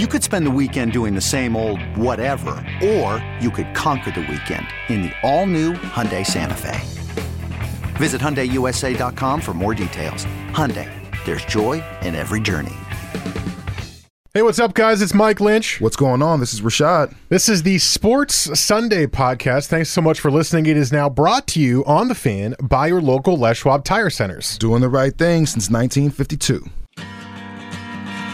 You could spend the weekend doing the same old whatever, or you could conquer the weekend in the all-new Hyundai Santa Fe. Visit HyundaiUSA.com for more details. Hyundai, there's joy in every journey. Hey, what's up, guys? It's Mike Lynch. What's going on? This is Rashad. This is the Sports Sunday podcast. Thanks so much for listening. It is now brought to you on the fan by your local Les Schwab Tire Centers. Doing the right thing since 1952.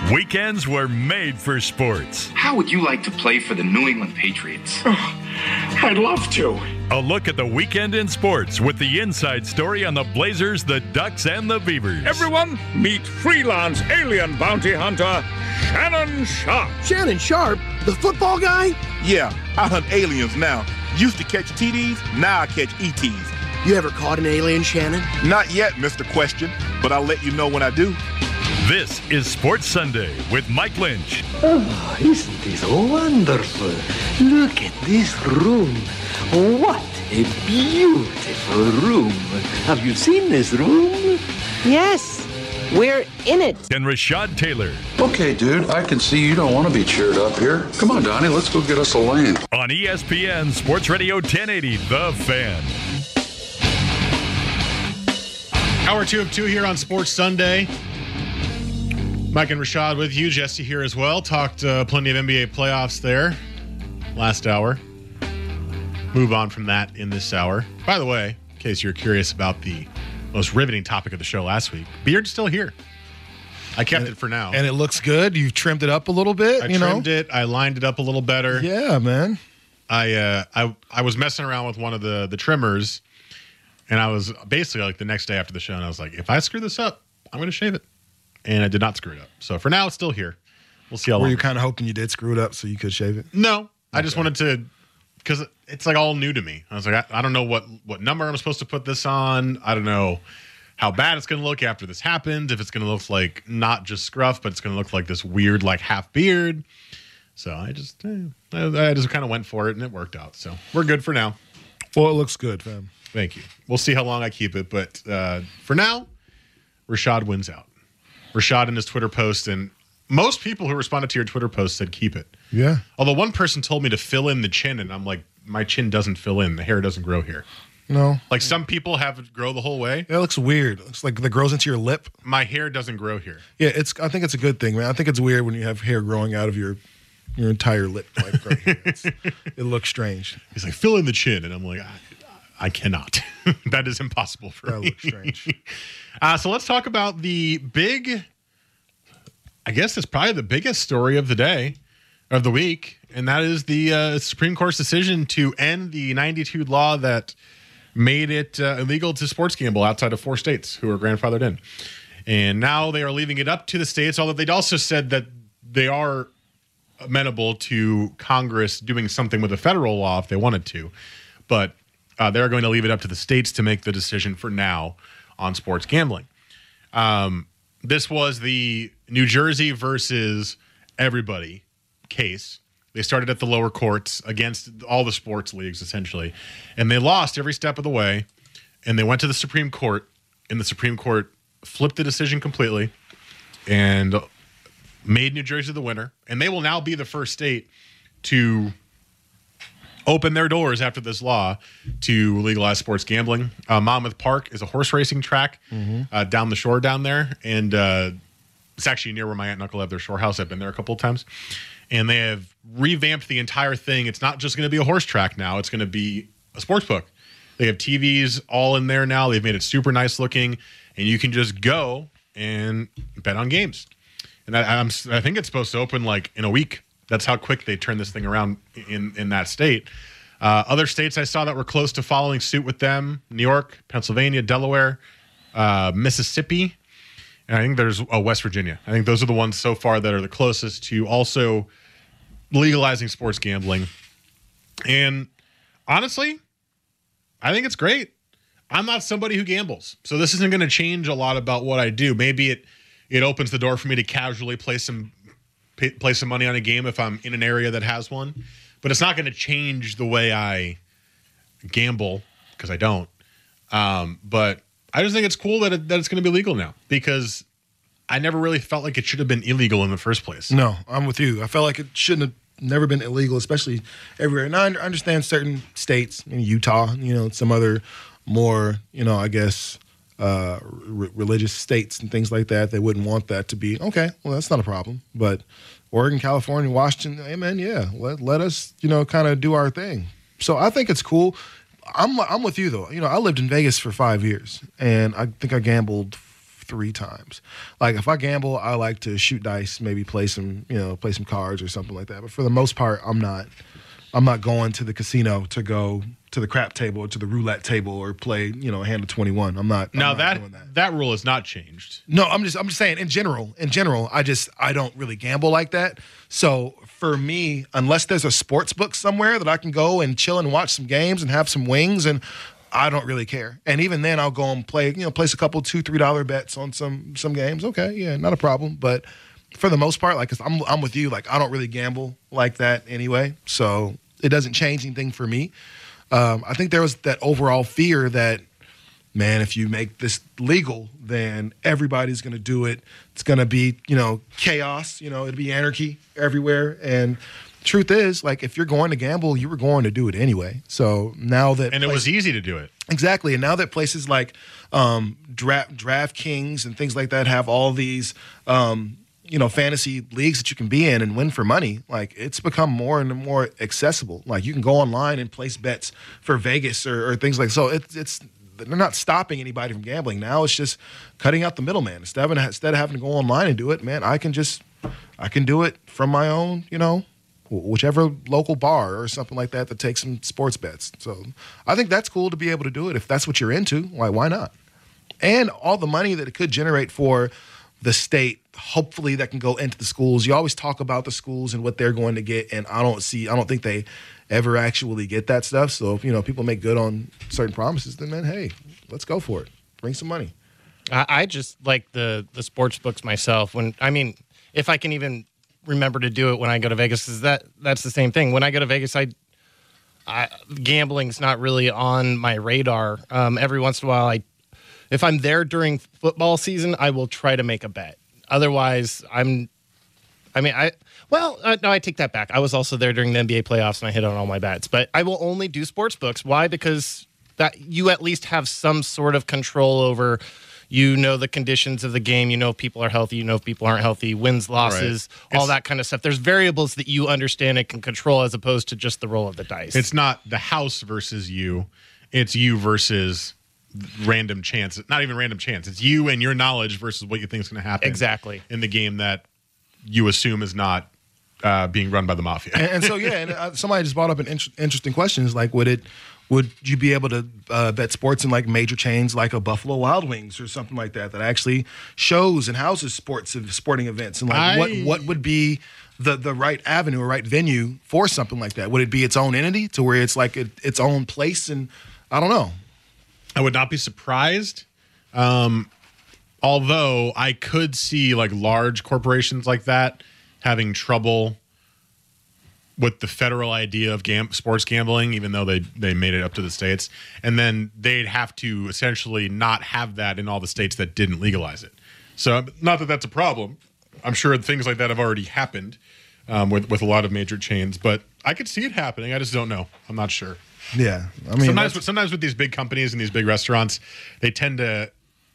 Weekends were made for sports. How would you like to play for the New England Patriots? I'd love to. A look at the weekend in sports with the inside story on the Blazers, the Ducks, and the Beavers. Everyone, meet freelance alien bounty hunter Shannon Sharpe. Shannon Sharpe? The football guy? Yeah, I hunt aliens now. Used to catch TDs, now I catch ETs. You ever caught an alien, Shannon? Not yet, Mr. Question, but I'll let you know when I do. This is Sports Sunday with Mike Lynch. Oh, isn't this wonderful? Look at this room. What a beautiful room. Have you seen this room? Yes, we're in it. And Rashad Taylor. Okay, dude, I can see you don't want to be cheered up here. Come on, Donnie, let's go get us a lane. On ESPN Sports Radio 1080, The Fan. Hour two of two here on Sports Sunday. Mike and Rashad with you. Jesse here as well. Talked uh, plenty of NBA playoffs there last hour. Move on from that in this hour. By the way, in case you're curious about the most riveting topic of the show last week, Beard's still here. I kept And it for now. And it looks good. You've trimmed it up a little bit, I you know? trimmed it. I lined it up a little better. Yeah, man. I uh, I I was messing around with one of the the trimmers, and I was basically like the next day after the show, and I was like, if I screw this up, I'm going to shave it, and I did not screw it up. So for now, it's still here. We'll see how Were long. you kind of hoping you did screw it up so you could shave it? no, I just wanted to because it's like all new to me. I was like, I, I don't know what what number I'm supposed to put this on. I don't know how bad it's going to look after this happened. If it's going to look like not just scruff, but it's going to look like this weird like half beard. So I just eh, I, I just kind of went for it, and it worked out. So we're good for now. Well, it looks good, fam. Thank you. We'll see how long I keep it, but uh, for now, Rashad wins out. Rashad in his Twitter post, and most people who responded to your Twitter post said keep it. Yeah. Although one person told me to fill in the chin, and I'm like, my chin doesn't fill in. The hair doesn't grow here. No. Like some people have it grow the whole way. It looks weird. It looks like that grows into your lip. My hair doesn't grow here. Yeah, it's. I think it's a good thing, man. I think it's weird when you have hair growing out of your your entire lip. Like right here. It looks strange. He's like, fill in the chin, and I'm like, I, I cannot. that is impossible for That me. looks strange. Uh, so let's talk about the big. I guess it's probably the biggest story of the day, of the week, and that is the uh, Supreme Court's decision to end the '92 law that made it uh, illegal to sports gamble outside of four states who are grandfathered in, and now they are leaving it up to the states. Although they'd also said that they are amenable to Congress doing something with a federal law if they wanted to, but uh, they're going to leave it up to the states to make the decision for now on sports gambling. Um, this was the New Jersey versus everybody case. They started at the lower courts against all the sports leagues essentially, and they lost every step of the way. And they went to the Supreme Court, and the Supreme Court flipped the decision completely and made New Jersey the winner. And they will now be the first state to open their doors after this law to legalize sports gambling. Uh, Monmouth Park is a horse racing track uh, down the shore down there, and uh, it's actually near where my aunt and uncle have their shore house. I've been there a couple of times, and they have revamped the entire thing. It's not just going to be a horse track now; it's going to be a sports book. They have TVs all in there now. They've made it super nice looking, and you can just go and bet on games. And I, I'm, I think it's supposed to open like in a week. That's how quick they turn this thing around in in that state. Uh, other states I saw that were close to following suit with them: New York, Pennsylvania, Delaware, uh, Mississippi, and I think there's West Virginia. I think those are the ones so far that are the closest to also legalizing sports gambling. And honestly, I think it's great. I'm not somebody who gambles, so this isn't going to change a lot about what I do. Maybe it it opens the door for me to casually play some play some money on a game if I'm in an area that has one, but it's not going to change the way I gamble because I don't. Um, but I just think it's cool that it, that it's going to be legal now because I never really felt like it should have been illegal in the first place. No, I'm with you. I felt like it shouldn't have never been illegal, especially everywhere. And I understand certain states, in Utah, you know, some other more, you know, I guess, uh, religious states and things like that. They wouldn't want that to be okay. Well, that's not a problem. But Oregon, California, Washington, amen. Yeah, let let us, you know, kind of do our thing. So I think it's cool. I'm I'm with you though. You know, I lived in Vegas for five years, and I think I gambled three times. Like if I gamble, I like to shoot dice, maybe play some, you know, play some cards or something like that. But for the most part, I'm not I'm not going to the casino to go to the crap table or to the roulette table or play, you know, a hand of 21. I'm not I'm Now not that, doing that that. rule has not changed. No, I'm just I'm just saying in general, in general, I just I don't really gamble like that. So for me, unless there's a sports book somewhere that I can go and chill and watch some games and have some wings and I don't really care. And even then I'll go and play, you know, place a couple two, three dollar bets on some some games. Okay, yeah, not a problem. But for the most part, like 'cause I'm I'm with you, like I don't really gamble like that anyway. So it doesn't change anything for me. Um, I think there was that overall fear that man, if you make this legal, then everybody's going to do it. It's going to be, you know, chaos, you know, it'll be anarchy everywhere. And truth is, like, if you're going to gamble, you were going to do it anyway. So now that. And it was easy to do it. Exactly. And now that places like um, Draft, DraftKings and things like that have all these, um, you know, fantasy leagues that you can be in and win for money, like it's become more and more accessible. Like you can go online and place bets for Vegas or, or things like so. It's it's they're not stopping anybody from gambling now. It's just cutting out the middleman. Instead of instead of having to go online and do it, man, I can just I can do it from my own, you know, whichever local bar or something like that that takes some sports bets. So I think that's cool to be able to do it if that's what you're into. Why why not? And all the money that it could generate for the state, hopefully that can go into the schools. You always talk about the schools and what they're going to get, and I don't see I don't think they ever actually get that stuff. So if you know people make good on certain promises, then man, hey, let's go for it. Bring some money. I, I just like the the sports books myself. When I mean, if I can even remember to do it when I go to Vegas, is that that's the same thing. When I go to Vegas, I, I gambling's not really on my radar. Um, every once in a while, I if I'm there during football season, I will try to make a bet. Otherwise, I'm. I mean, I well, uh, no, I take that back. I was also there during the NBA playoffs and I hit on all my bets. But I will only do sports books. Why? Because that you at least have some sort of control over. You know the conditions of the game. You know if people are healthy. You know if people aren't healthy. Wins, losses, Right. all that kind of stuff. There's variables that you understand and can control as opposed to just the roll of the dice. It's not the house versus you. It's you versus random chance. Not even random chance. It's you and your knowledge versus what you think is going to happen. Exactly. In the game that you assume is not uh, being run by the mafia. and, and so yeah, and uh, somebody just brought up an int- interesting question: is like, would it, would you be able to uh, bet sports in like major chains like a Buffalo Wild Wings or something like that that actually shows and houses sports and sporting events? And like, what I- what would be the the right avenue or right venue for something like that? Would it be its own entity to where it's like it, its own place? And I don't know. I would not be surprised. Um, although I could see like large corporations like that having trouble with the federal idea of gam- sports gambling, even though they they made it up to the states, and then they'd have to essentially not have that in all the states that didn't legalize it. So, not that that's a problem. I'm sure things like that have already happened um, with with a lot of major chains, but I could see it happening. I just don't know. I'm not sure Yeah, I mean, sometimes, sometimes with these big companies and these big restaurants, they tend to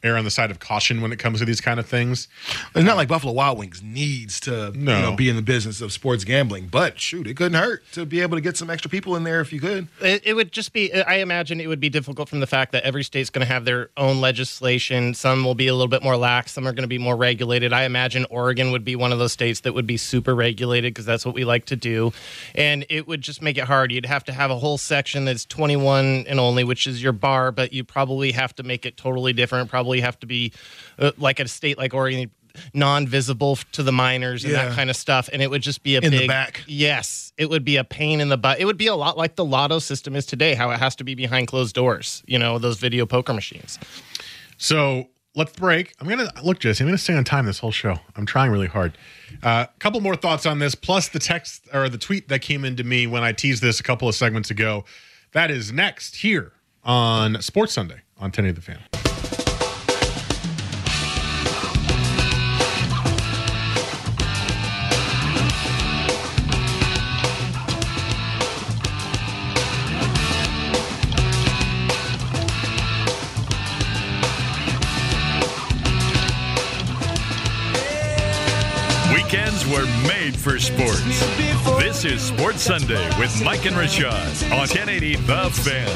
err on the side of caution when it comes to these kind of things. It's not like Buffalo Wild Wings needs to No. you know, be in the business of sports gambling, but shoot, it couldn't hurt to be able to get some extra people in there if you could. It, it would just be, I imagine it would be difficult from the fact that every state's going to have their own legislation. Some will be a little bit more lax, some are going to be more regulated. I imagine Oregon would be one of those states that would be super regulated because that's what we like to do. And it would just make it hard. You'd have to have a whole section that's 21 and only, which is your bar, but you probably have to make it totally different. Probably have to be uh, like a state like Oregon. Non-visible to the miners and Yeah. that kind of stuff, and it would just be a In the big back. Yes, it would be a pain in the butt. It would be a lot like the lotto system is today, how it has to be behind closed doors, you know, those video poker machines. So let's break. I'm gonna look, Jesse. I'm gonna stay on time this whole show. I'm trying really hard. A uh, couple more thoughts on this, plus the text or the tweet that came into me when I teased this a couple of segments ago. That is next here on Sports Sunday on 10 of the Fan. For sports. This is Sports Sunday with Mike and Rashad on 1080 The Fan.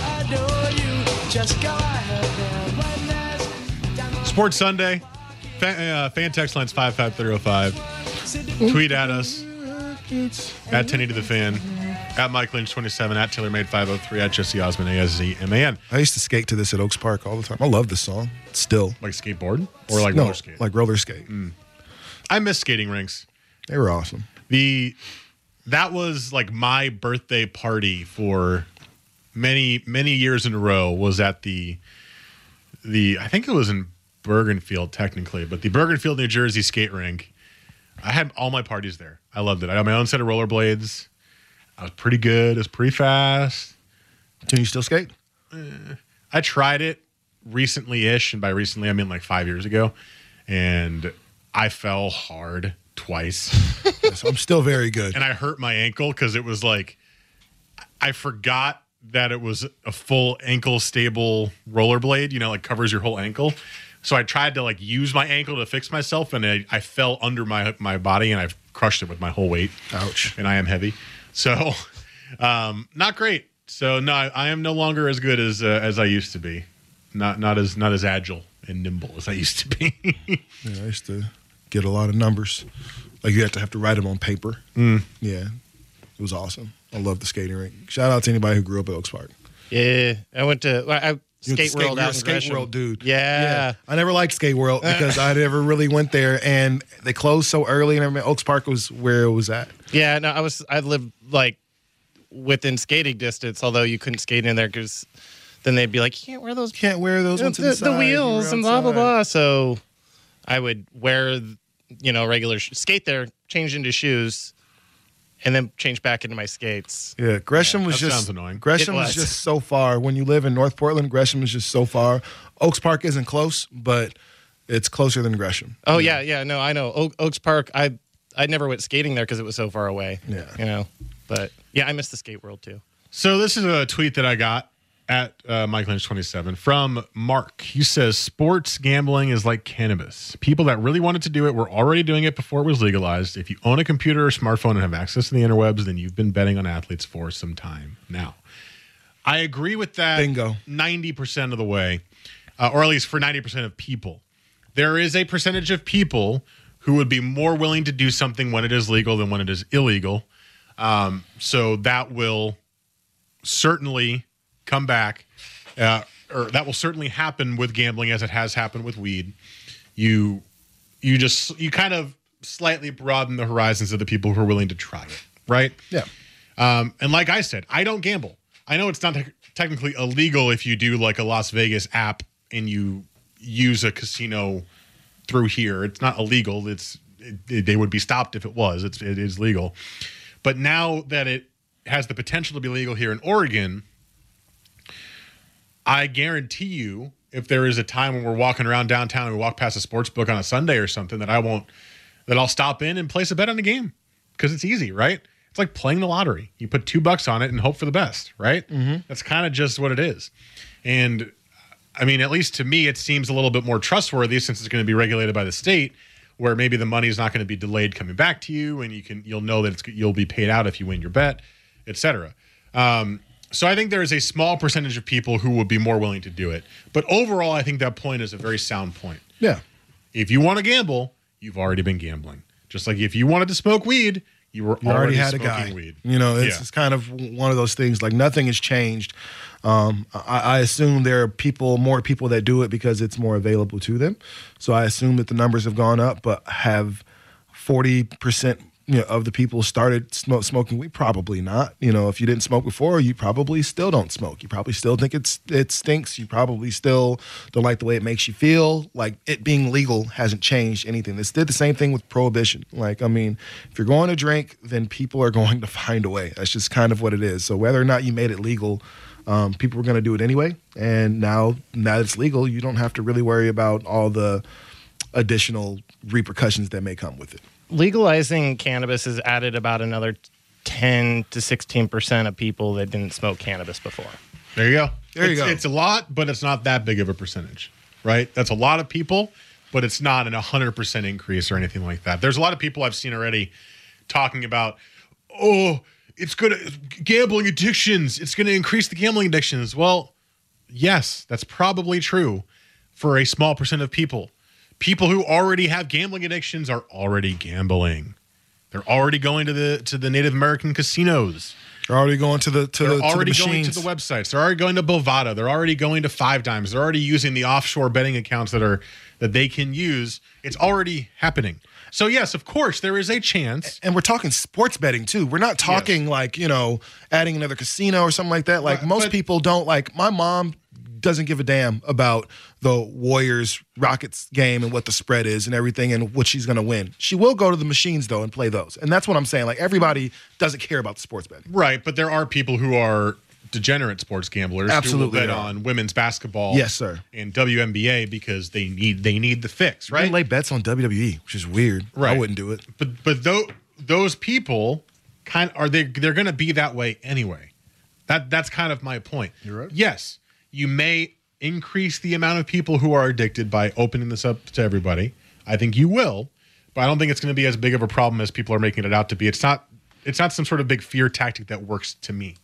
Sports Sunday. Fan, uh, fan text lines 55305. Tweet at us at 1080 The Fan. At Mike Lynch 27. At TaylorMade 503. At Jesse Aszman A-S-Z-M-A-N. I used to skate to this at Oaks Park all the time. I love this song. Still. Like skateboard? Or like no, roller skate? Like roller skate. I miss skating rinks. They were awesome. The that was like my birthday party for many many years in a row was at the the I think it was in Bergenfield technically, but the Bergenfield, New Jersey skate rink. I had all my parties there. I loved it. I had my own set of rollerblades. I was pretty good. It was pretty fast. Can you still skate? Eh, I tried it recently ish, and by recently I mean like five years ago, and I fell hard twice. Yes, I'm still very good. and I hurt my ankle because it was like I forgot that it was a full ankle stable rollerblade, you know, like covers your whole ankle. So I tried to like use my ankle to fix myself, and I, I fell under my my body, and I've crushed it with my whole weight. Ouch. And I am heavy, so um, not great. So no, I, I am no longer as good as uh, as I used to be. Not not as not as agile and nimble as I used to be. Yeah, I used to get a lot of numbers. Like you have to have to write them on paper. Mm. Yeah, it was awesome. I love the skating rink. Shout out to anybody who grew up at Oaks Park. Yeah, I went to I, I You skate world you're out a skate Gresham. world dude. Yeah. I never liked skate world because I never really went there, and they closed so early. And everything. Oaks Park was where it was at. Yeah, no, I was I lived like within skating distance, although you couldn't skate in there because then they'd be like, you can't wear those Can't wear those the, ones the- inside. the wheels and blah blah blah. So I would wear, you know, regular sh- skate there, change into shoes, and then change back into my skates. Yeah, Gresham was that just sounds annoying. Gresham was. was. just so far. When you live in North Portland, Gresham is just so far. Oaks Park isn't close, but it's closer than Gresham. Oh yeah, yeah, no, I know Oak, Oaks Park. I I never went skating there because it was so far away. Yeah. you know, but yeah, I miss the skate world too. So this is a tweet that I got at uh, Mike Lynch twenty seven from Mark. He says sports gambling is like cannabis. People that really wanted to do it were already doing it before it was legalized. If you own a computer or smartphone and have access to the interwebs, then you've been betting on athletes for some time now. I agree with that. Bingo. Ninety percent of the way, uh, or at least for ninety percent of people. There is a percentage of people who would be more willing to do something when it is legal than when it is illegal. Um, so that will certainly come back, uh, or that will certainly happen with gambling as it has happened with weed. You, you just you kind of slightly broaden the horizons of the people who are willing to try it, right? Yeah. Um, and like I said, I don't gamble. I know it's not te- technically illegal if you do like a Las Vegas app and you use a casino through here. It's not illegal. It's it, it- they would be stopped if it was. It's it is legal. But now that it has the potential to be legal here in Oregon, I guarantee you, if there is a time when we're walking around downtown and we walk past a sports book on a Sunday or something, that I won't, that I'll stop in and place a bet on the game because it's easy, right? It's like playing the lottery. You put two bucks on it and hope for the best, right? Mm-hmm. That's kind of just what it is. And I mean, at least to me, it seems a little bit more trustworthy since it's going to be regulated by the state, where maybe the money is not going to be delayed coming back to you, and you can you'll know that it's you'll be paid out if you win your bet, etc. Um, so I think there is a small percentage of people who would be more willing to do it, but overall, I think that point is a very sound point. Yeah. If you want to gamble, you've already been gambling. Just like if you wanted to smoke weed, you were You already, had a guy. weed. You know, it's, Yeah. it's kind of one of those things. Like nothing has changed. Um, I, I assume there are people, more people that do it because it's more available to them. So I assume that the numbers have gone up, but have forty percent you know, of the people started smoke, smoking weed? Probably not. You know, if you didn't smoke before, you probably still don't smoke. You probably still think it's it stinks. You probably still don't like the way it makes you feel. Like it being legal hasn't changed anything. This did the same thing with prohibition. Like I mean, if you're going to drink, then people are going to find a way. That's just kind of what it is. So whether or not you made it legal. Um, people were going to do it anyway, and now now that it's legal, you don't have to really worry about all the additional repercussions that may come with it. Legalizing cannabis has added about another 10 to 16% of people that didn't smoke cannabis before. There you go. There you it's, go. It's a lot, but it's not that big of a percentage, right? That's a lot of people but it's not an 100% increase or anything like that. There's a lot of people I've seen already talking about, oh, it's going to gambling addictions. It's going to increase the gambling addictions. Well, yes, that's probably true for a small percent of people. People who already have gambling addictions are already gambling. They're already going to the to the Native American casinos. They're already going to the to They're the, already to the going to the websites. They're already going to Bovada. They're already going to Five Dimes. They're already using the offshore betting accounts that are that they can use. It's already happening. So yes, of course, there is a chance. and we're talking sports betting too. We're not talking like you know adding another casino or something like that. Like most people don't. Like my mom doesn't give a damn about the Warriors Rockets game and what the spread is and everything and what she's going to win. She will go to the machines though and play those. And that's what I'm saying. Like everybody doesn't care about the sports betting. Right, but there are people who are degenerate sports gamblers Absolutely who bet are. on women's basketball, Yes, sir. and WNBA because they need they need the fix, Right? right? lay bets on WWE, which is weird. Right. I wouldn't do it. But but those those people kind are they they're going to be that way anyway. That that's kind of my point. You're right. Yes, you may increase the amount of people who are addicted by opening this up to everybody. I think you will, but I don't think it's going to be as big of a problem as people are making it out to be. It's not it's not some sort of big fear tactic that works to me.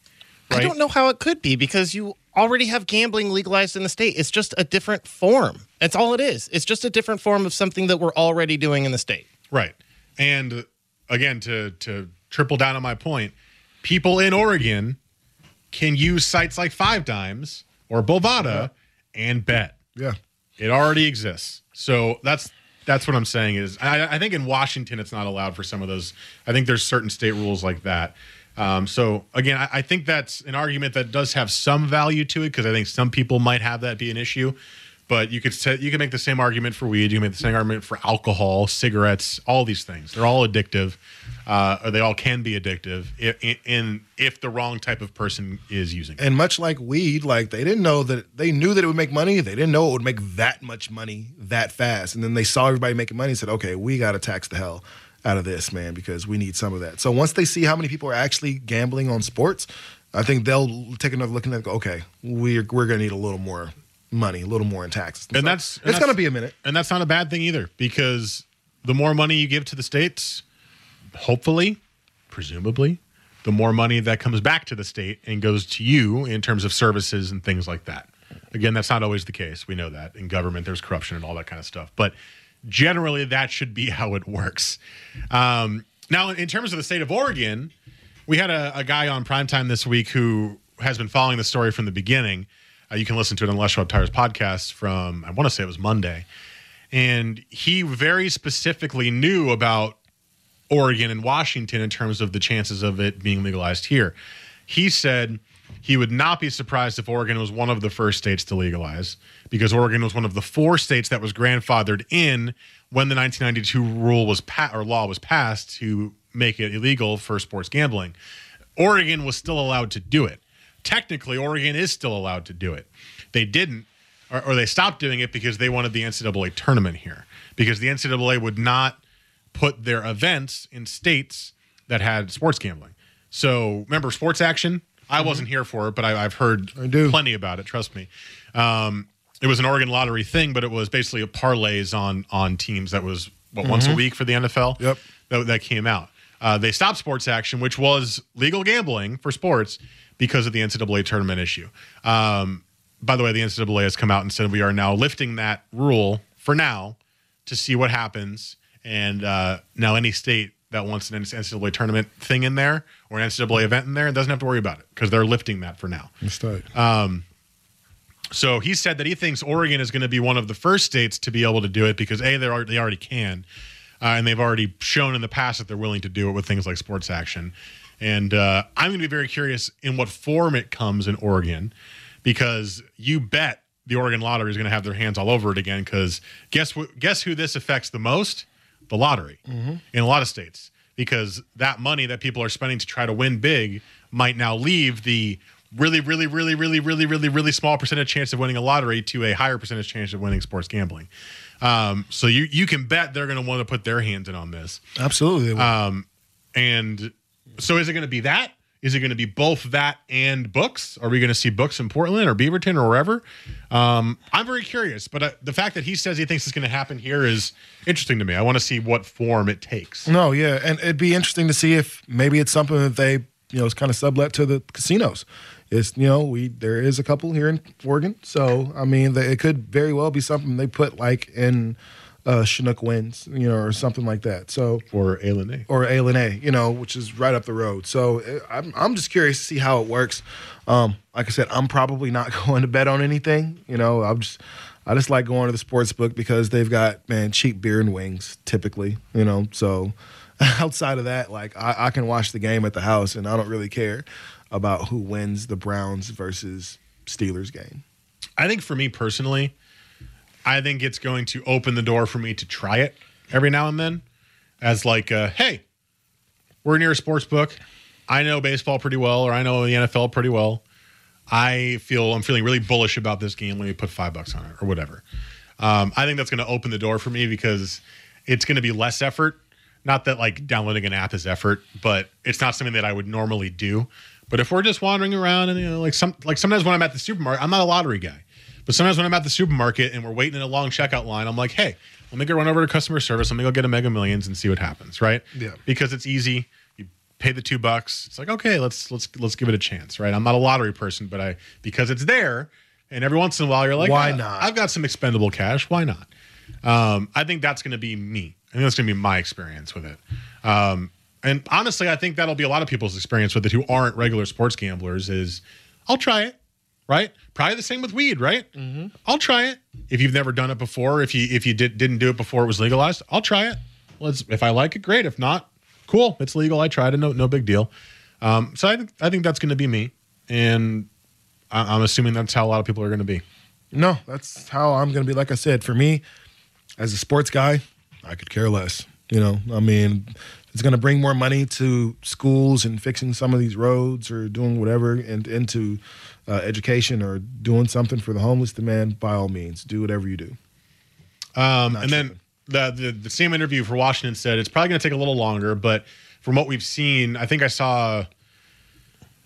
I don't know how it could be because you already have gambling legalized in the state. It's just a different form. That's all it is. It's just a different form of something that we're already doing in the state. Right. And again, to to triple down on my point, people in Oregon can use sites like Five Dimes or Bovada uh-huh. And bet. Yeah. It already exists. So that's that's what I'm saying is I, I think in Washington it's not allowed for some of those. I think there's certain state rules like that. Um, so again, I, I think that's an argument that does have some value to it because I think some people might have that be an issue. But you could you can make the same argument for weed. You can make the same argument for alcohol, cigarettes, all these things. They're all addictive, uh, or they all can be addictive if, in if the wrong type of person is using. it. And much like weed, like they didn't know that they knew that it would make money. They didn't know it would make that much money that fast. And then they saw everybody making money and said, okay, we got to tax the hell out of this, man, because we need some of that. So once they see how many people are actually gambling on sports, I think they'll take another look and go, okay, we're, we're going to need a little more money, a little more in taxes. and So that's and it's going to be a minute. and that's not a bad thing either because the more money you give to the states hopefully presumably the more money that comes back to the state and goes to you in terms of services and things like that again that's not always the case we know that in government there's corruption and all that kind of stuff but generally that should be how it works um, now in terms of the state of oregon we had a, a guy on primetime this week who has been following the story from the beginning. Uh, you can listen to it on Les Schwab Tires podcast from, I want to say it was Monday. And he very specifically knew about Oregon and Washington in terms of the chances of it being legalized here. He said he would not be surprised if Oregon was one of the first states to legalize because Oregon was one of the four states that was grandfathered in when the 1992 rule was pa- or law was passed to make it illegal for sports gambling. Oregon was still allowed to do it. Technically, Oregon is still allowed to do it. They didn't, or, or they stopped doing it because they wanted the NCAA tournament here because the NCAA would not put their events in states that had sports gambling. So remember sports action? I wasn't here for it, but I, I've heard plenty about it. Trust me. Um, it was an Oregon lottery thing, but it was basically a parlays on on teams that was what once a week for the NFL. Yep. That, that came out. Uh, they stopped sports action, which was legal gambling for sports, because of the NCAA tournament issue. Um, by the way, the NCAA has come out and said we are now lifting that rule for now to see what happens. And uh, now any state that wants an NCAA tournament thing in there or an NCAA event in there doesn't have to worry about it because they're lifting that for now. Tight. Um, so he said that he thinks Oregon is going to be one of the first states to be able to do it because a they they already can, uh, and they've already shown in the past that they're willing to do it with things like sports action. And uh, I'm going to be very curious in what form it comes in Oregon, because you bet the Oregon Lottery is going to have their hands all over it again. Because guess wh- guess who this affects the most? The lottery Mhm. in a lot of states because that money that people are spending to try to win big might now leave the really, really, really, really, really, really, really small percentage chance of winning a lottery to a higher percentage chance of winning sports gambling. Um, so you you can bet they're going to want to put their hands in on this. Absolutely. Um, and so is it going to be that? Is it going to be both that and books? Are we going to see books in Portland or Beaverton or wherever? Um, I'm very curious, but uh, the fact that he says he thinks it's going to happen here is interesting to me. I want to see what form it takes. No, yeah, and it'd be interesting to see if maybe it's something that they, you know, it's kind of sublet to the casinos. It's you know we there is a couple here in Oregon, so I mean it could very well be something they put like in uh, Chinook Winds, you know, or something like that. So or A or A, you know, which is right up the road. So uh, I'm I'm just curious to see how it works. Um, like I said, I'm probably not going to bet on anything. You know, I'm just I just like going to the sports book because they've got man cheap beer and wings typically. You know, so outside of that, like I, I can watch the game at the house and I don't really care about who wins the Browns versus Steelers game. I think for me personally, I think it's going to open the door for me to try it every now and then as like, uh, hey, we're near a sports book. I know baseball pretty well, or I know the NFL pretty well. I feel I'm feeling really bullish about this game. Let me put five bucks on it or whatever. Um, I think that's going to open the door for me because it's going to be less effort. Not that like downloading an app is effort, but it's not something that I would normally do. But if we're just wandering around and you know, like some like sometimes when I'm at the supermarket, I'm not a lottery guy. But sometimes when I'm at the supermarket and we're waiting in a long checkout line, I'm like, hey, let me go run over to customer service. Let me go get a Mega Millions and see what happens, right? Yeah. Because it's easy. You pay the two bucks. It's like, okay, let's let's let's give it a chance, right? I'm not a lottery person, but I because it's there, and every once in a while you're like, why "Ah, not? I've got some expendable cash. Why not? Um, I think that's going to be me. I think that's going to be my experience with it. Um, and honestly, I think that'll be a lot of people's experience with it who aren't regular sports gamblers. Is I'll try it, right? Probably the same with weed, right? Mm-hmm. I'll try it. If you've never done it before, if you if you did, didn't do it before it was legalized, I'll try it. Let's if I like it, great. If not, cool. It's legal. I tried it. No no big deal. Um, so I think I think that's going to be me, and I, I'm assuming that's how a lot of people are going to be. No, that's how I'm going to be. Like I said, for me, as a sports guy, I could care less. You know, I mean, it's going to bring more money to schools and fixing some of these roads or doing whatever and into uh, education or doing something for the homeless. Demand by all means, do whatever you do. Um, and then the, the the same interview for Washington said it's probably going to take a little longer, but from what we've seen, I think I saw.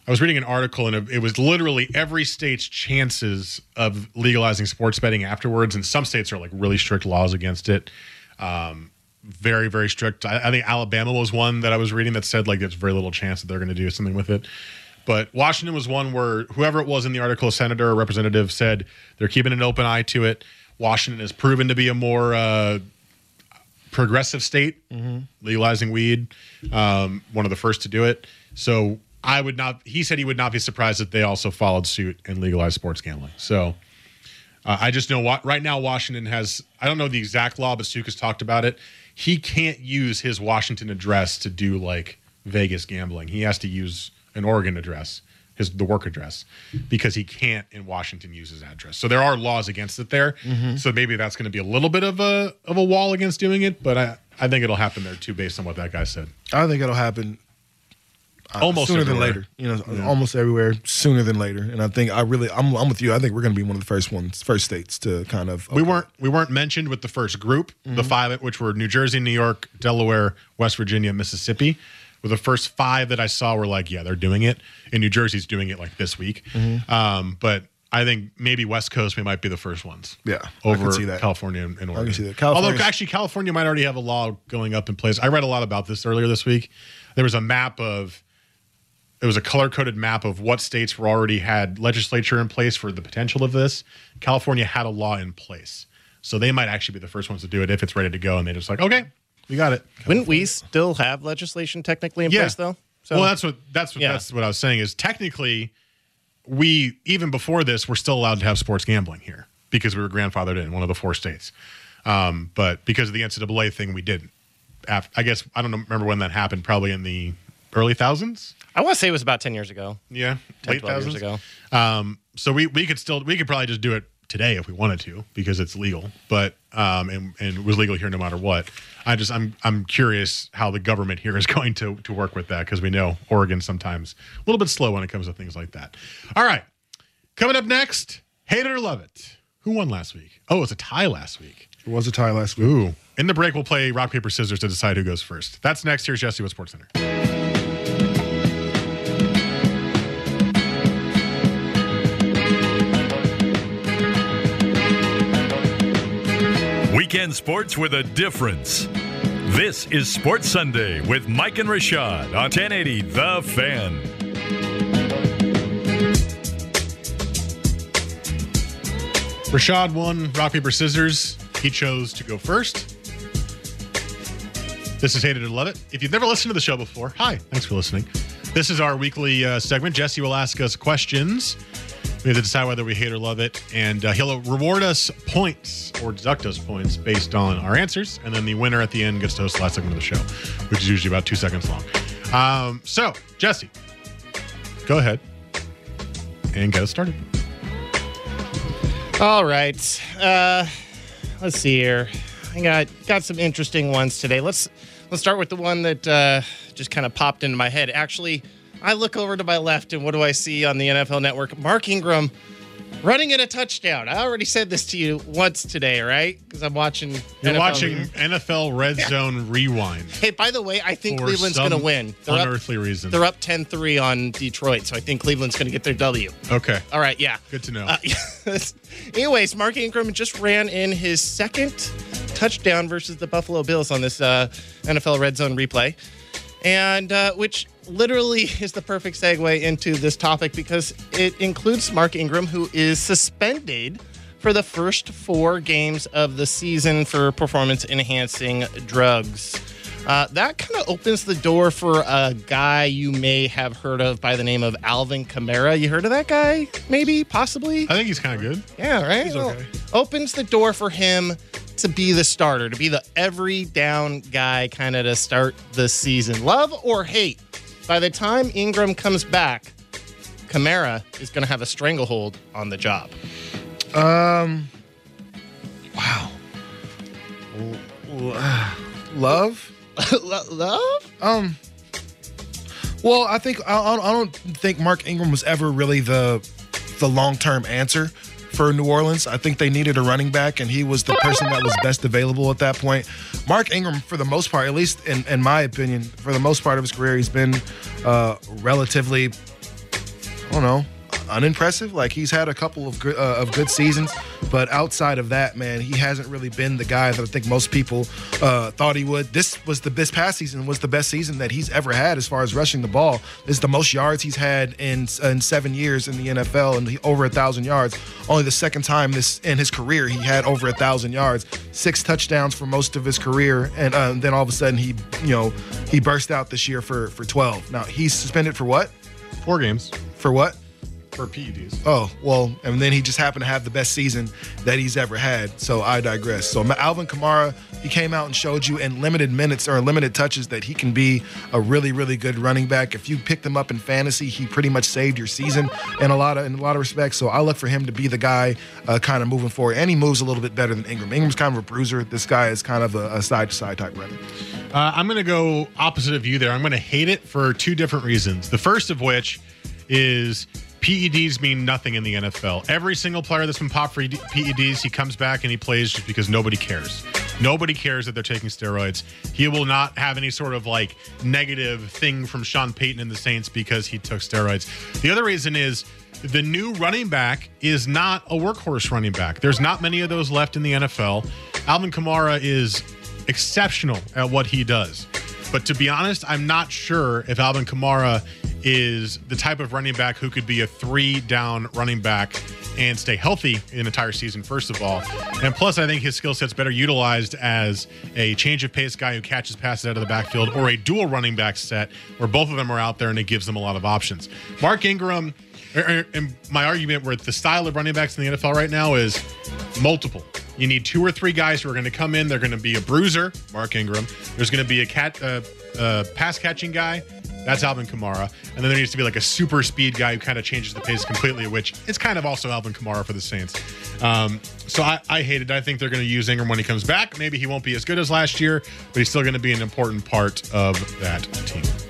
I was reading an article and it, it was literally every state's chances of legalizing sports betting afterwards, and some states are like really strict laws against it. Um, very very strict. I, I think Alabama was one that I was reading that said like there's very little chance that they're going to do something with it. But Washington was one where whoever it was in the article, a senator or representative, said they're keeping an open eye to it. Washington has proven to be a more uh, progressive state, legalizing weed, um, one of the first to do it. So I would not. He said he would not be surprised if they also followed suit and legalized sports gambling. So uh, I just know what right now Washington has. I don't know the exact law, but Suk has talked about it. He can't use his Washington address to do like Vegas gambling. He has to use an Oregon address, his the work address, because he can't in Washington use his address. So there are laws against it there. Mhm. So maybe that's going to be a little bit of a of a wall against doing it, but I I think it'll happen there too, based on what that guy said. I think it'll happen uh, Almost sooner everywhere. than later. You know, Yeah. almost everywhere sooner than later. And I think I really, I'm, I'm with you. I think we're going to be one of the first ones, first states to kind of. We weren't we weren't mentioned with the first group, the Mhm. five which were New Jersey, New York, Delaware, West Virginia, Mississippi. With the first five that I saw were like, yeah, they're doing it. And New Jersey's doing it like this week. Mhm. Um, but I think maybe West Coast we might be the first ones. Yeah, I over can see that. California and, and I Oregon. can see that. Although actually California might already have a law going up in place. I read a lot about this earlier this week. There was a map of it was a color coded map of what states were already had legislature in place for the potential of this. California had a law in place. So they might actually be the first ones to do it if it's ready to go and they just like, okay, we got it. Wouldn't we still have legislation technically in Yeah. place though? well, that's what that's what Yeah. that's what I was saying is technically we even before this we're still allowed to have sports gambling here because we were grandfathered in one of the four states. Um, but because of the NCAA thing, we didn't. Af- I guess I don't know, remember when that happened. Probably in the early thousands. I want to say it was about ten years ago. Yeah, 10, late 12 years ago. Um, so we we could still we could probably just do it today if we wanted to because it's legal, but um, and and it was legal here no matter what. I just I'm I'm curious how the government here is going to to work with that because we know Oregon sometimes a little bit slow when it comes to things like that. All right, coming up next, hate it or love it. Who won last week? Oh, it was a tie last week. It was a tie last week. Ooh. In the break, we'll play rock paper scissors to decide who goes first. That's next. Here's Jesse with Sports Center. Weekend sports with a difference. This is Sports Sunday with Mike and Rashad on 1080 The Fan. Rashad won rock, paper, scissors. He chose to go first. This is Hate It or Love It. If you've never listened to the show before, hi, thanks for listening. This is our weekly uh, segment. Jesse will ask us questions. We have to decide whether we hate or love it, and uh, he'll reward us points or deduct us points based on our answers. And then the winner at the end gets to host the last segment of the show, which is usually about two seconds long. Um, so, Jesse, go ahead and get us started. All right. Uh, let's see here. I got got some interesting ones today. Let's let's start with the one that uh, just kind of popped into my head. Actually, I look over to my left, and what do I see on the NFL Network? Mark Ingram running in a touchdown. I already said this to you once today, right? Because I'm watching. You're NFL watching Re- NFL Red Zone Rewind. Hey, by the way, I think Cleveland's going to win. They're up, unearthly reason. they're up 10-3 on Detroit, so I think Cleveland's going to get their W. Okay. All right, yeah. Good to know. Uh, anyways, Mark Ingram just ran in his second touchdown versus the Buffalo Bills on this uh, NFL Red Zone replay, and uh, which literally is the perfect segue into this topic because it includes Mark Ingram, who is suspended for the first four games of the season for performance enhancing drugs. Uh, that kind of opens the door for a guy you may have heard of by the name of Alvin Kamara. You heard of that guy? Maybe, possibly. I think he's kind of good. Yeah, right. He's Well, okay. opens the door for him to be the starter, to be the every down guy, kind of to start the season. Love or hate? By the time Ingram comes back, Kamara is going to have a stranglehold on the job. Um, wow. Love? Love? Um. Well, I think I, I I don't think Mark Ingram was ever really the the long term answer for New Orleans. I think they needed a running back, and he was the person that was best available at that point. Mark Ingram, for the most part, at least in, in my opinion, for the most part of his career, he's been uh, relatively, I don't know, unimpressive. Like he's had a couple of good, uh, of good seasons, but outside of that, man, he hasn't really been the guy that I think most people uh, thought he would. This was the this past season was the best season that he's ever had as far as rushing the ball. This is the most yards he's had in in seven years in the NFL, and he, over a thousand yards. Only the second time this in his career he had over a thousand yards, six touchdowns for most of his career, and uh, then all of a sudden he you know he burst out this year for for twelve. Now he's suspended for what? Four games For what? For PEDs. Oh, well, and then he just happened to have the best season that he's ever had. So I digress. So Alvin Kamara, he came out and showed you in limited minutes or limited touches that he can be a really, really good running back. If you picked him up in fantasy, he pretty much saved your season in a lot of in a lot of respects. So I look for him to be the guy uh, kind of moving forward. And he moves a little bit better than Ingram. Ingram's kind of a bruiser. This guy is kind of a side to side type runner. Uh, I'm going to go opposite of you there. I'm going to hate it for two different reasons. The first of which is PEDs mean nothing in the NFL. Every single player that's been popped for PEDs, he comes back and he plays just because nobody cares. Nobody cares that they're taking steroids. He will not have any sort of like negative thing from Sean Payton and the Saints because he took steroids. The other reason is the new running back is not a workhorse running back. There's not many of those left in the NFL. Alvin Kamara is exceptional at what he does. But to be honest, I'm not sure if Alvin Kamara is the type of running back who could be a three down running back and stay healthy an entire season, first of all. And plus, I think his skill set's better utilized as a change of pace guy who catches passes out of the backfield or a dual running back set where both of them are out there and it gives them a lot of options. Mark Ingram, er, er, and my argument with the style of running backs in the NFL right now is multiple. You need two or three guys who are going to come in. They're going to be a bruiser, Mark Ingram. There's going to be a cat, uh, uh, pass catching guy. That's Alvin Kamara. And then there needs to be like a super speed guy who kind of changes the pace completely, which it's kind of also Alvin Kamara for the Saints. Um, so I, I hate it. I think they're going to use Ingram when he comes back. Maybe he won't be as good as last year, but he's still going to be an important part of that team.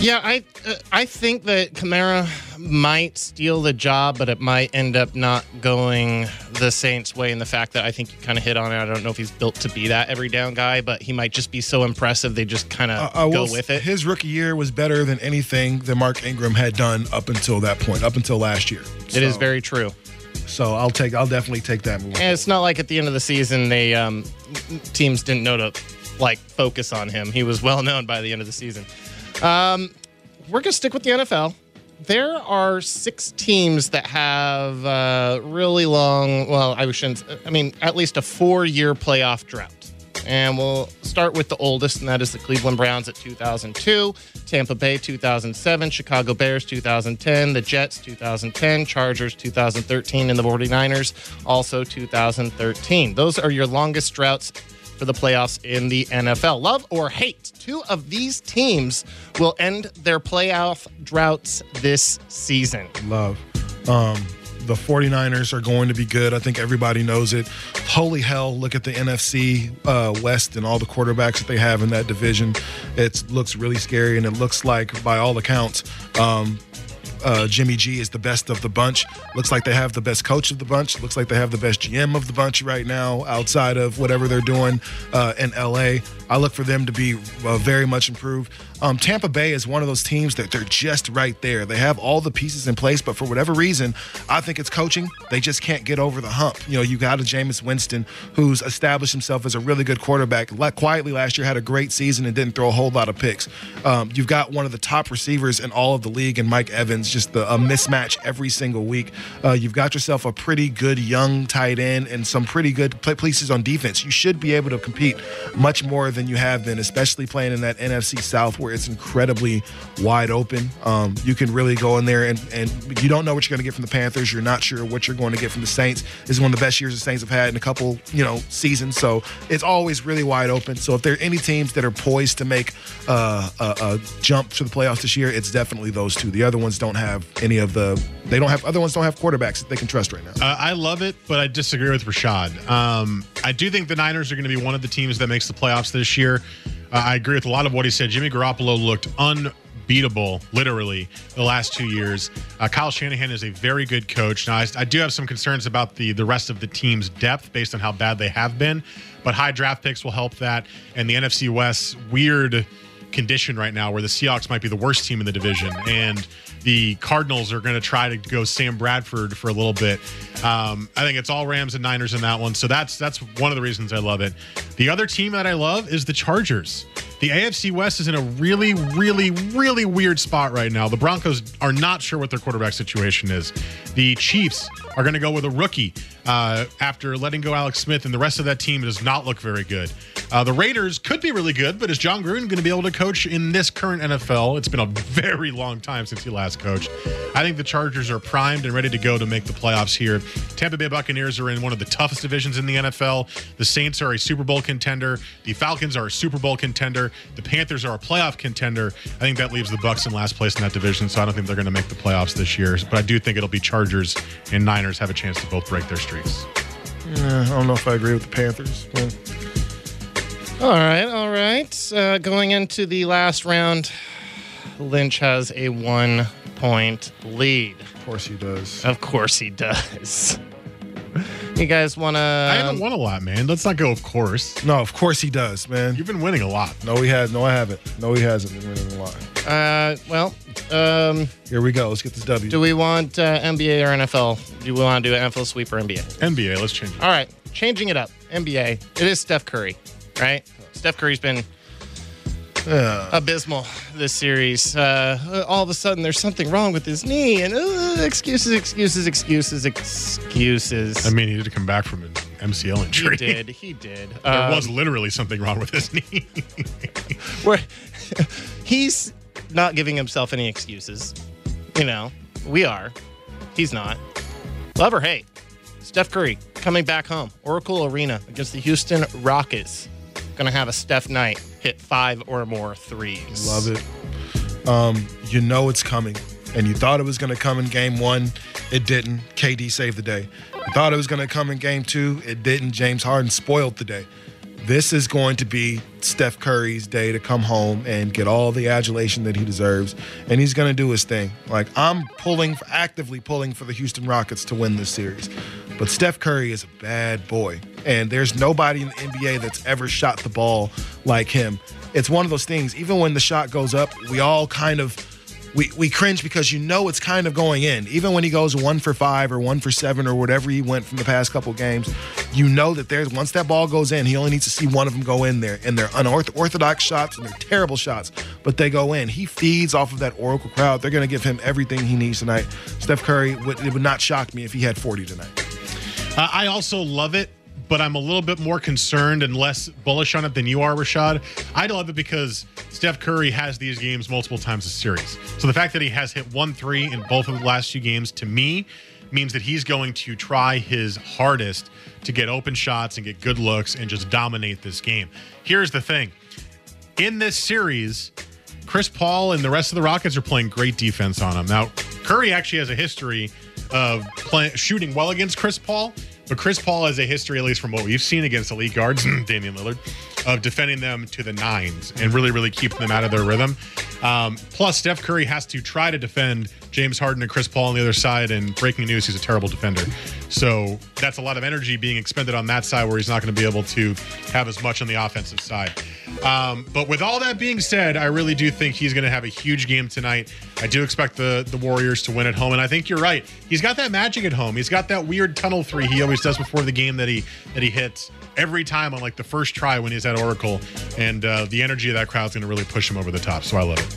Yeah, I uh, I think that Kamara might steal the job, but it might end up not going the Saints' way. In the fact that I think you kind of hit on it. I don't know if he's built to be that every down guy, but he might just be so impressive they just kind of I go will- with it. His rookie year was better than anything that Mark Ingram had done up until that point, up until last year. It is very true. So I'll take. I'll definitely take that move. And it's not like at the end of the season they um, teams didn't know to like focus on him. He was well known by the end of the season. Um, we're gonna stick with the NFL. There are six teams that have uh, really long. Well, I shouldn't. I mean, at least a four-year playoff drought. And we'll start with the oldest, and that is the Cleveland Browns at 2002, Tampa Bay 2007, Chicago Bears 2010, the Jets 2010, Chargers 2013, and the 49ers also 2013. Those are your longest droughts for the playoffs in the NFL. Love or hate, two of these teams will end their playoff droughts this season. Love. Um, the 49ers are going to be good. I think everybody knows it. Holy hell, look at the NFC uh, West and all the quarterbacks that they have in that division. It looks really scary, and it looks like, by all accounts, um, uh, Jimmy G is the best of the bunch. Looks like they have the best coach of the bunch. Looks like they have the best GM of the bunch right now, outside of whatever they're doing uh, in LA. I look for them to be uh, very much improved. Um, Tampa Bay is one of those teams that they're just right there. They have all the pieces in place, but for whatever reason, I think it's coaching. They just can't get over the hump. You know, you got a Jameis Winston who's established himself as a really good quarterback. Quietly last year had a great season and didn't throw a whole lot of picks. Um, you've got one of the top receivers in all of the league, and Mike Evans, just the, a mismatch every single week. Uh, you've got yourself a pretty good young tight end and some pretty good play- on defense. You should be able to compete much more than you have been, especially playing in that NFC South where it's incredibly wide open. Um, you can really go in there and, and you don't know what you're going to get from the Panthers. You're not sure what you're going to get from the Saints. This is one of the best years the Saints have had in a couple, you know, seasons. So it's always really wide open. So if there are any teams that are poised to make uh, a, a jump to the playoffs this year, it's definitely those two. The other ones don't have any of the. They don't have other ones don't have quarterbacks that they can trust right now. Uh, I love it, but I disagree with Rashad. Um, I do think the Niners are going to be one of the teams that makes the playoffs this year. Uh, I agree with a lot of what he said. Jimmy Garoppolo looked unbeatable, literally, the last two years. Uh, Kyle Shanahan is a very good coach. Now, I, I do have some concerns about the the rest of the team's depth based on how bad they have been, but high draft picks will help that. And the NFC West weird condition right now where the Seahawks might be the worst team in the division and the Cardinals are going to try to go Sam Bradford for a little bit. Um, I think it's all Rams and Niners in that one. So that's that's one of the reasons I love it. The other team that I love is the Chargers. The AFC West is in a really, really, really weird spot right now. The Broncos are not sure what their quarterback situation is. The Chiefs are going to go with a rookie uh, after letting go Alex Smith, and the rest of that team does not look very good. Uh, the Raiders could be really good, but is Jon Gruden going to be able to coach in this current NFL? It's been a very long time since he last coached. I think the Chargers are primed and ready to go to make the playoffs here. Tampa Bay Buccaneers are in one of the toughest divisions in the NFL. The Saints are a Super Bowl contender. The Falcons are a Super Bowl contender. The Panthers are a playoff contender. I think that leaves the Bucs in last place in that division, so I don't think they're going to make the playoffs this year. But I do think it'll be Chargers and Niners have a chance to both break their streaks. Yeah, I don't know if I agree with the Panthers. Well, All right, all right. Uh, going into the last round, Lynch has a one point lead. of course he does. Of course he does. You guys want to? I haven't won a lot, man. Let's not go, of course. No, of course he does, man. You've been winning a lot. No, he has. No, I haven't. No, he hasn't been winning a lot. Uh, well, um, Here we go. Let's get this W. do we want uh, NBA or NFL? Do we want to do an NFL sweep or NBA? NBA, let's change it. All right, changing it up. NBA. It is Steph Curry, right? Steph Curry's been Yeah. abysmal this series. Uh, all of a sudden, there's something wrong with his knee, and uh, excuses, excuses, excuses, excuses. I mean, he did come back from an MCL injury. he did. He did. There Um, was literally something wrong with his knee. where he's not giving himself any excuses. You know, we are. He's not. Love or hate. Steph Curry coming back home. Oracle Arena against the Houston Rockets. Gonna have a Steph Night Hit five or more threes. Love it. Um, you know it's coming. And you thought it was to come in game one. It didn't. KD saved the day. You thought it was to come in game two. It didn't. James Harden spoiled the day. This is going to be Steph Curry's day to come home and get all the adulation that he deserves. And he's going to do his thing. Like, I'm pulling, for, actively pulling for the Houston Rockets to win this series. But Steph Curry is a bad boy. And there's nobody in the NBA that's ever shot the ball like him. It's one of those things, even when the shot goes up, we all kind of we we cringe because you know it's kind of going in. Even when he goes one for five or one for seven or whatever he went from the past couple games, you know that there's once that ball goes in, he only needs to see one of them go in there. And they're unorthodox shots and they're terrible shots, but they go in. He feeds off of that Oracle crowd. They're going to give him everything he needs tonight. Steph Curry would it would not shock me if he had 40 tonight. Uh, I also love it, but I'm a little bit more concerned and less bullish on it than you are, Rashad. I love it because Steph Curry has these games multiple times a series. So the fact that he has hit one three in both of the last two games to me means that he's going to try his hardest to get open shots and get good looks and just dominate this game. Here's the thing in this series, Chris Paul and the rest of the Rockets are playing great defense on him. Now, Curry actually has a history of play, shooting well against Chris Paul, but Chris Paul has a history, at least from what we've seen against elite guards, Damian Lillard, of defending them to the nines and really, really keeping them out of their rhythm. Um, plus, Steph Curry has to try to defend James Harden and Chris Paul on the other side. And breaking news, he's a terrible defender. So that's a lot of energy being expended on that side where he's not going to be able to have as much on the offensive side. Um, but with all that being said, I really do think he's going to have a huge game tonight. I do expect the the Warriors to win at home, and I think you're right. He's got that magic at home. He's got that weird tunnel three he always does before the game that he that he hits every time on like the first try when he's at Oracle, and uh, the energy of that crowd's going to really push him over the top. So I love it.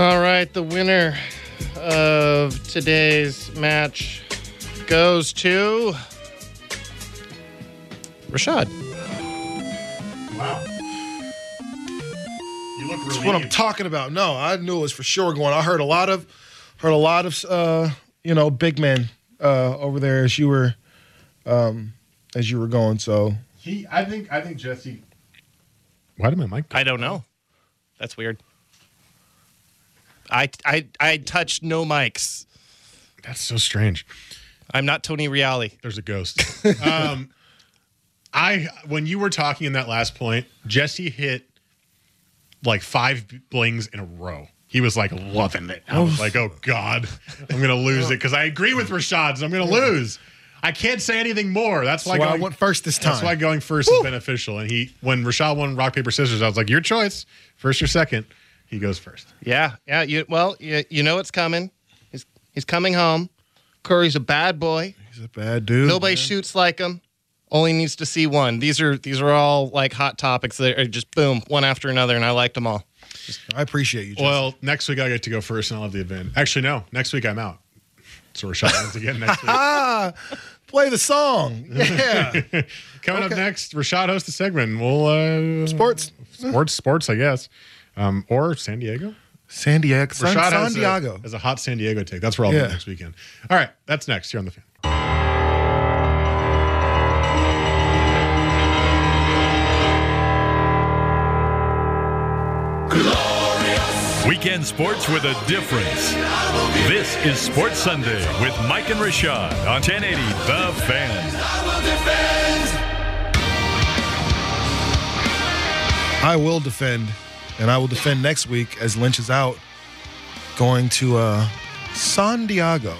All right, the winner of today's match goes to Rashad. Wow. You look That's what I'm talking about. No, I knew it was for sure going. I heard a lot of, heard a lot of, uh, you know, big men uh, over there as you were, um, as you were going. So He, I think, I think Jesse. Why did my mic? I don't know. That's weird. I I I touched no mics. That's so strange. I'm not Tony Reali. There's a ghost. um, I when you were talking in that last point, Jesse hit like five blings in a row. He was like loving it. I was like, oh God, I'm gonna lose it because I agree with Rashad's. I'm gonna lose. I can't say anything more. That's why That's why I went first this time. That's why going first is beneficial. And he, when Rashad won rock paper scissors, I was like, your choice, first or second. He goes first. Yeah, yeah. You well, you, you know it's coming. He's he's coming home. Curry's a bad boy. he's a bad dude. Nobody man. shoots like him. Only needs to see one. These are these are all like hot topics that are just boom, one after another, and I liked them all. I appreciate you. Jesse. Well, next week I get to go first, and I'll have the event. Actually, no. Next week I'm out. So Rashad wins again next week. ah, play the song. Yeah, Coming up next, Rashad hosts a segment. We'll uh, sports. sports, sports, I guess, um, or San Diego. San Diego. San, Rashad San has a- Diego. has a hot San Diego take. That's where I'll Yeah. be next weekend. All right, that's next here on the fan. Weekend sports with a difference. This is Sports Sunday with Mike and Rashad on 1080 The Fan. I will defend, and I will defend next week as Lynch is out, going to uh, San Diego,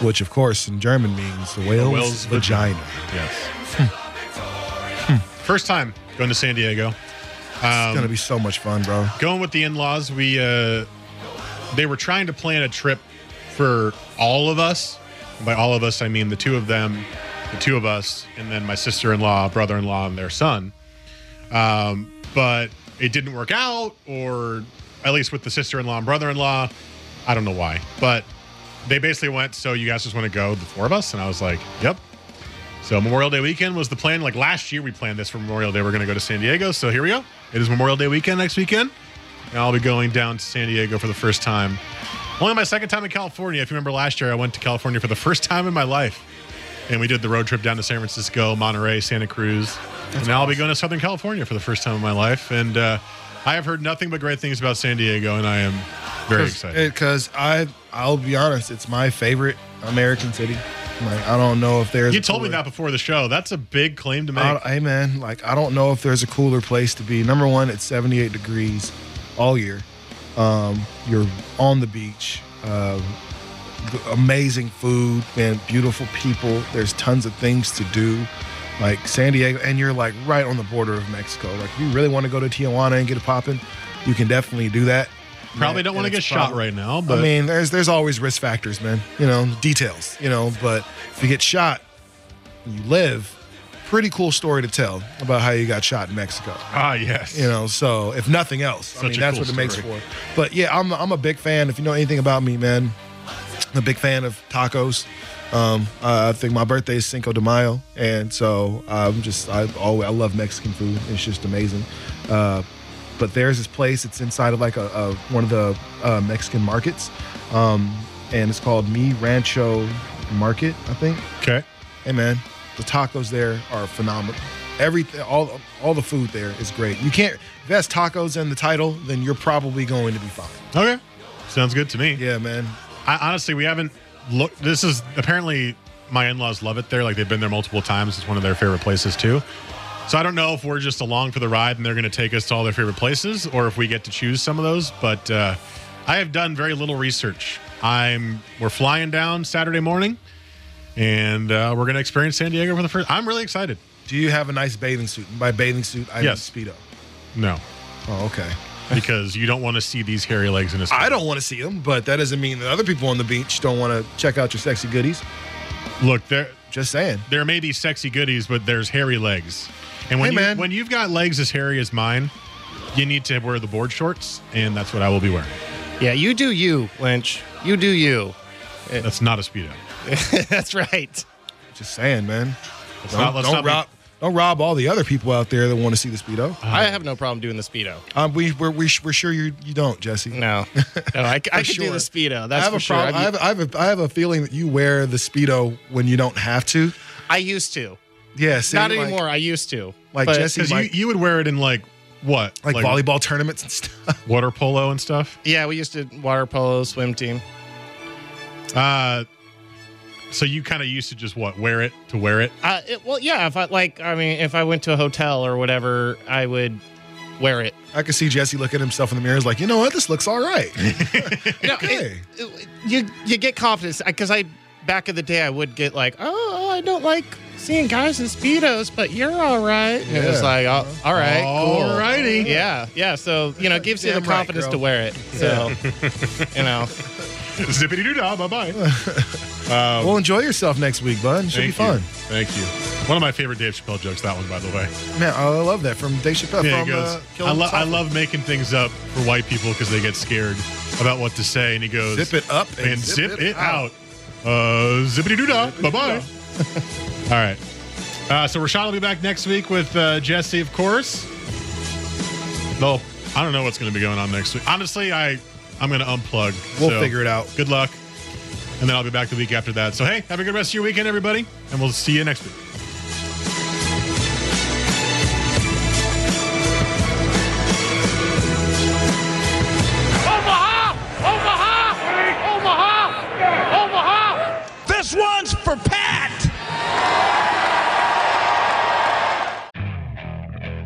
which of course in German means the whale's, whale's vagina. Yes. First time going to San Diego. It's gonna be so much fun, bro. Going with the in-laws, we uh, they were trying to plan a trip for all of us. And by all of us, I mean the two of them, the two of us, and then my sister-in-law, brother-in-law, and their son. Um, but it didn't work out, or at least with the sister-in-law and brother-in-law. I don't know why, but they basically went. So you guys just want to go, the four of us? And I was like, Yep. So Memorial Day weekend was the plan. Like last year, we planned this for Memorial Day. We're going to go to San Diego. So here we go. It is Memorial Day weekend next weekend, and I'll be going down to San Diego for the first time. Only my second time in California. If you remember last year, I went to California for the first time in my life, and we did the road trip down to San Francisco, Monterey, Santa Cruz, and now I'll be going to Southern California for the first time in my life. And uh, I have heard nothing but great things about San Diego, and I am very excited. Because I, I'll be honest, it's my favorite American city. Like I don't know if there's. You told me that before the show. That's a big claim to make. I, hey man, like I don't know if there's a cooler place to be. Number one, it's 78 degrees all year. Um, you're on the beach. Uh, amazing food, and Beautiful people. There's tons of things to do. Like San Diego, and you're like right on the border of Mexico. Like if you really want to go to Tijuana and get it popping, you can definitely do that. Probably don't want to get shot right now, but I mean, there's there's always risk factors, man. You know, details. You know, but if you get shot, you live. Pretty cool story to tell about how you got shot in Mexico. ah, yes. You know, so if nothing else, I mean that's cool what it makes story. for. But yeah, I'm I'm a big fan. If you know anything about me, man, I'm a big fan of tacos. Um, uh, I think my birthday is Cinco de Mayo, and so I'm just I always I love Mexican food. It's just amazing. Uh, but there's this place. It's inside of like a, a one of the uh, Mexican markets, um, and it's called Mi Rancho Market, I think. Okay. Hey man, the tacos there are phenomenal. Everything, all all the food there is great. You can't if tacos in the title, then you're probably going to be fine. Okay. Sounds good to me. Yeah, man. I, honestly, we haven't looked. This is apparently my in laws love it there. Like they've been there multiple times. It's one of their favorite places too. So I don't know if we're just along for the ride and they're going to take us to all their favorite places, or if we get to choose some of those. But uh, I have done very little research. I'm we're flying down Saturday morning, and uh, we're going to experience San Diego for the first. I'm really excited. Do you have a nice bathing suit? And by bathing suit, I Yes. mean speedo. No, Oh, okay. because you don't want to see these hairy legs in a. I don't want to see them, but that doesn't mean that other people on the beach don't want to check out your sexy goodies. look there. Just saying. there may be sexy goodies, but there's hairy legs. And when Hey, you man. when you've got legs as hairy as mine, you need to wear the board shorts, and that's what I will be wearing. Yeah, you do you, Lynch. You do you. That's not a speedo. That's right. Just saying, man. Let's Don't, not, let's don't not be- rob. Don't rob all the other people out there that want to see the speedo. I have no problem doing the speedo. Um, we we're, we're, we're sure you you don't, Jesse. No, no, I, I could sure. do the speedo. I have for a sure. problem. I I, have, I, have a, I have a feeling that you wear the speedo when you don't have to. I used to. Yeah, see, Not like- anymore. I used to. Like But- Jesse, Because you, like, you would wear it in like what? like volleyball tournaments and stuff. water polo and stuff. Yeah, we used to water polo, swim team. Uh, so you kind of used to just what wear it to wear it. Uh, it, well, yeah. If I like, I mean, if I went to a hotel or whatever, I would wear it. I could see Jesse looking at himself in the mirror, he's like, you know what, this looks all right. No, Okay. it- it- you you get confidence because I back in the day I would get like, oh, I don't like seeing guys in speedos, but you're all right. And it's Yeah. like, oh, all right, cool. Alrighty. Yeah, yeah. So you know, it gives you the Damn right, confidence girl. to wear it. So you know, Zippity doo dah. Bye bye. well, enjoy yourself next week, bud. It should be fun. Thank you. One of my favorite Dave Chappelle jokes. That one, by the way. Man, I love that from Dave Chappelle. Yeah, from, he goes. uh, Kill I, 'Em lo- I Softly. love making things up for white people because they get scared about what to say, and he goes, Zip it up and and, zip zip, it it out. Uh, zippity doo dah. Bye bye. All right. Uh, so Rashad will be back next week with uh, Jesse, of course. Though I don't know what's going to be going on next week. Honestly, I I'm going to unplug. We'll So, figure it out. Good luck, and then I'll be back the week after that. So hey, have a good rest of your weekend, everybody, and we'll see you next week.